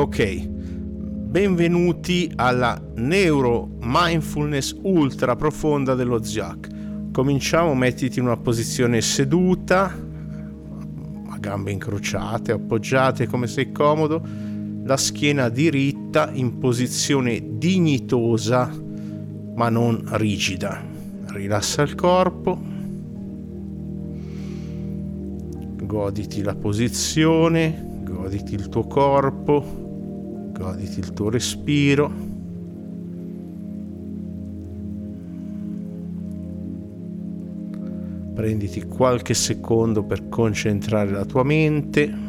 Ok, benvenuti alla Neuro Mindfulness ultra profonda dello ZIAC. Cominciamo, mettiti in una posizione seduta, a gambe incrociate, appoggiate come sei comodo, la schiena diritta in posizione dignitosa ma non rigida. Rilassa il corpo, goditi la posizione, goditi il tuo corpo, goditi il tuo respiro. Prenditi qualche secondo per concentrare la tua mente.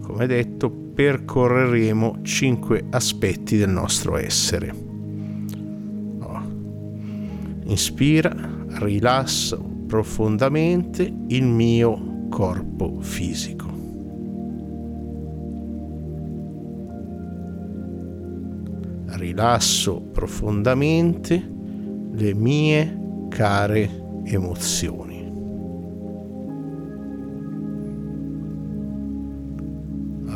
Come detto, percorreremo cinque aspetti del nostro essere. Oh. Inspira, rilasso profondamente il mio corpo fisico. Rilasso profondamente le mie care emozioni.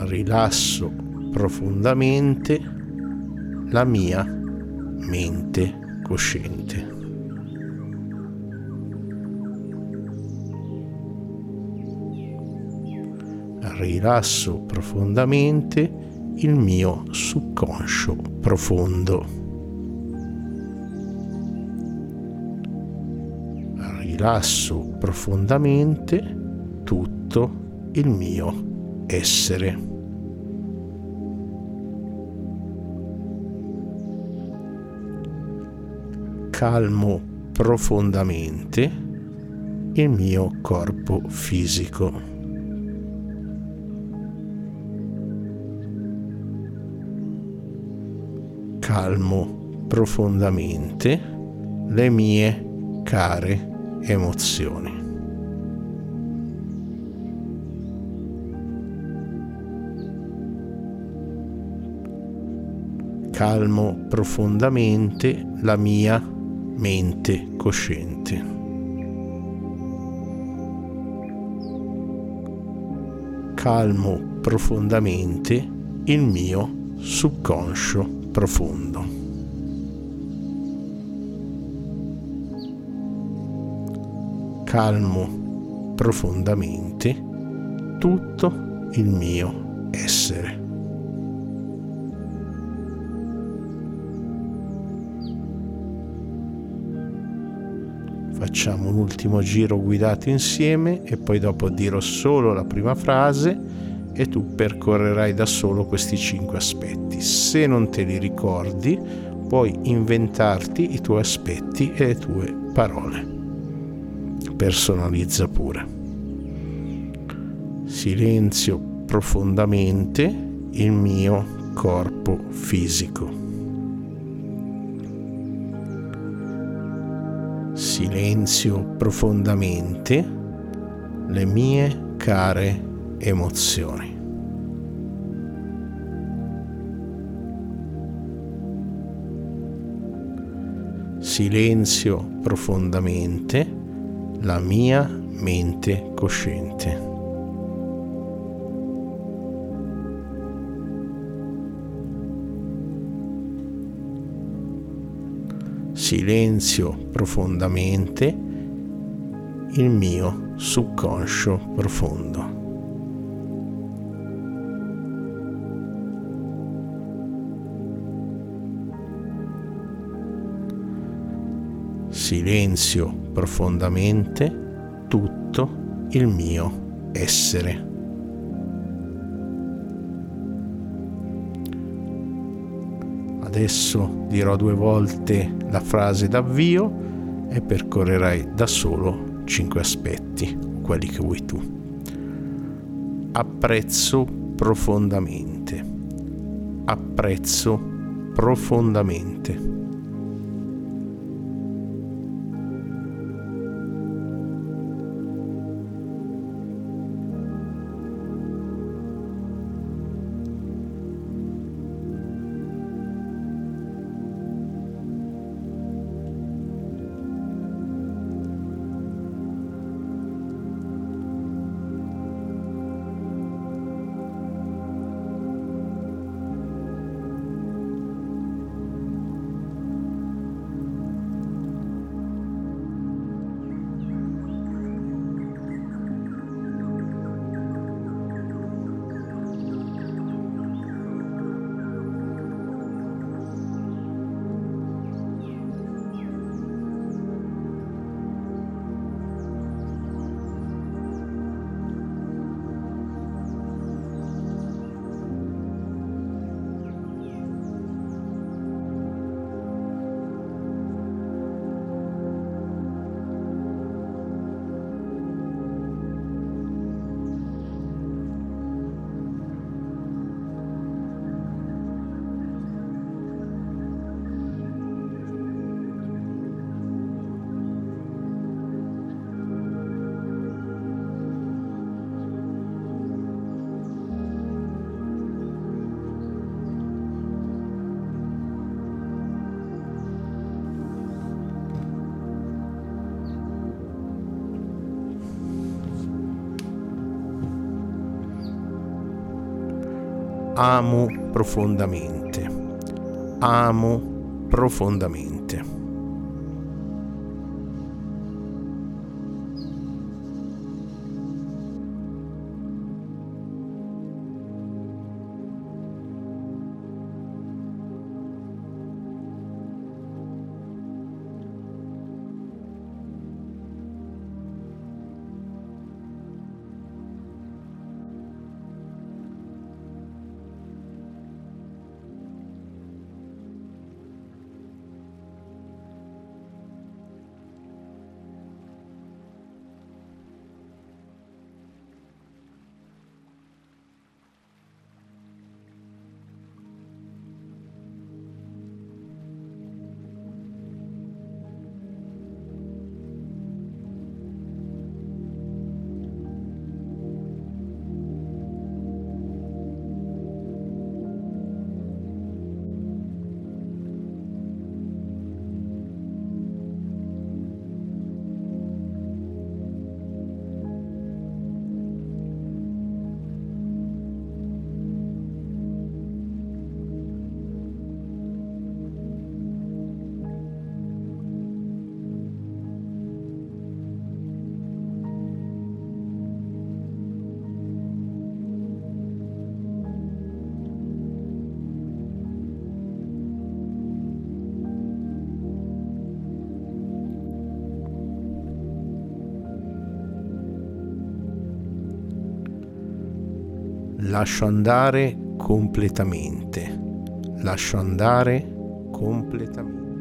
rilasso profondamente la mia mente cosciente. Rilasso profondamente il mio subconscio profondo. Rilasso profondamente tutto il mio essere. calmo profondamente il mio corpo fisico. Calmo profondamente le mie care emozioni. calmo profondamente la mia mente cosciente. Calmo profondamente il mio subconscio profondo. Calmo profondamente tutto il mio essere. facciamo un ultimo giro guidato insieme e poi dopo dirò solo la prima frase e tu percorrerai da solo questi cinque aspetti. Se non te li ricordi, puoi inventarti i tuoi aspetti e le tue parole. Personalizza pure. Silenzio profondamente il mio corpo fisico. silenzio profondamente le mie care emozioni. Silenzio profondamente la mia mente cosciente. silenzio profondamente il mio subconscio profondo. Silenzio profondamente tutto il mio essere. Adesso dirò due volte la frase d'avvio e percorrerai da solo cinque aspetti, quelli che vuoi tu. Apprezzo profondamente. Apprezzo profondamente. Amo profondamente, amo profondamente. Lascio andare completamente, lascio andare completamente.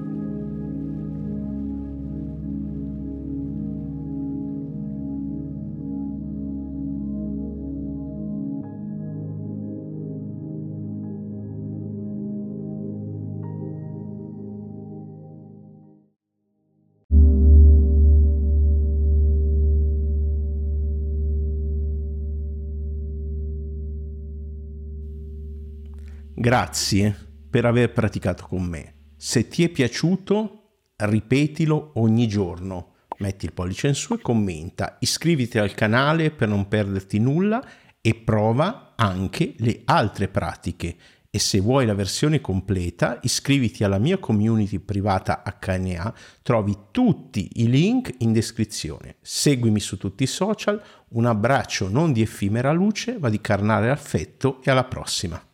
Grazie per aver praticato con me. Se ti è piaciuto, ripetilo ogni giorno. Metti il pollice in su e commenta. Iscriviti al canale per non perderti nulla e prova anche le altre pratiche. E se vuoi la versione completa, iscriviti alla mia community privata HNA, trovi tutti i link in descrizione. Seguimi su tutti i social, un abbraccio non di effimera luce, ma di carnale affetto e alla prossima.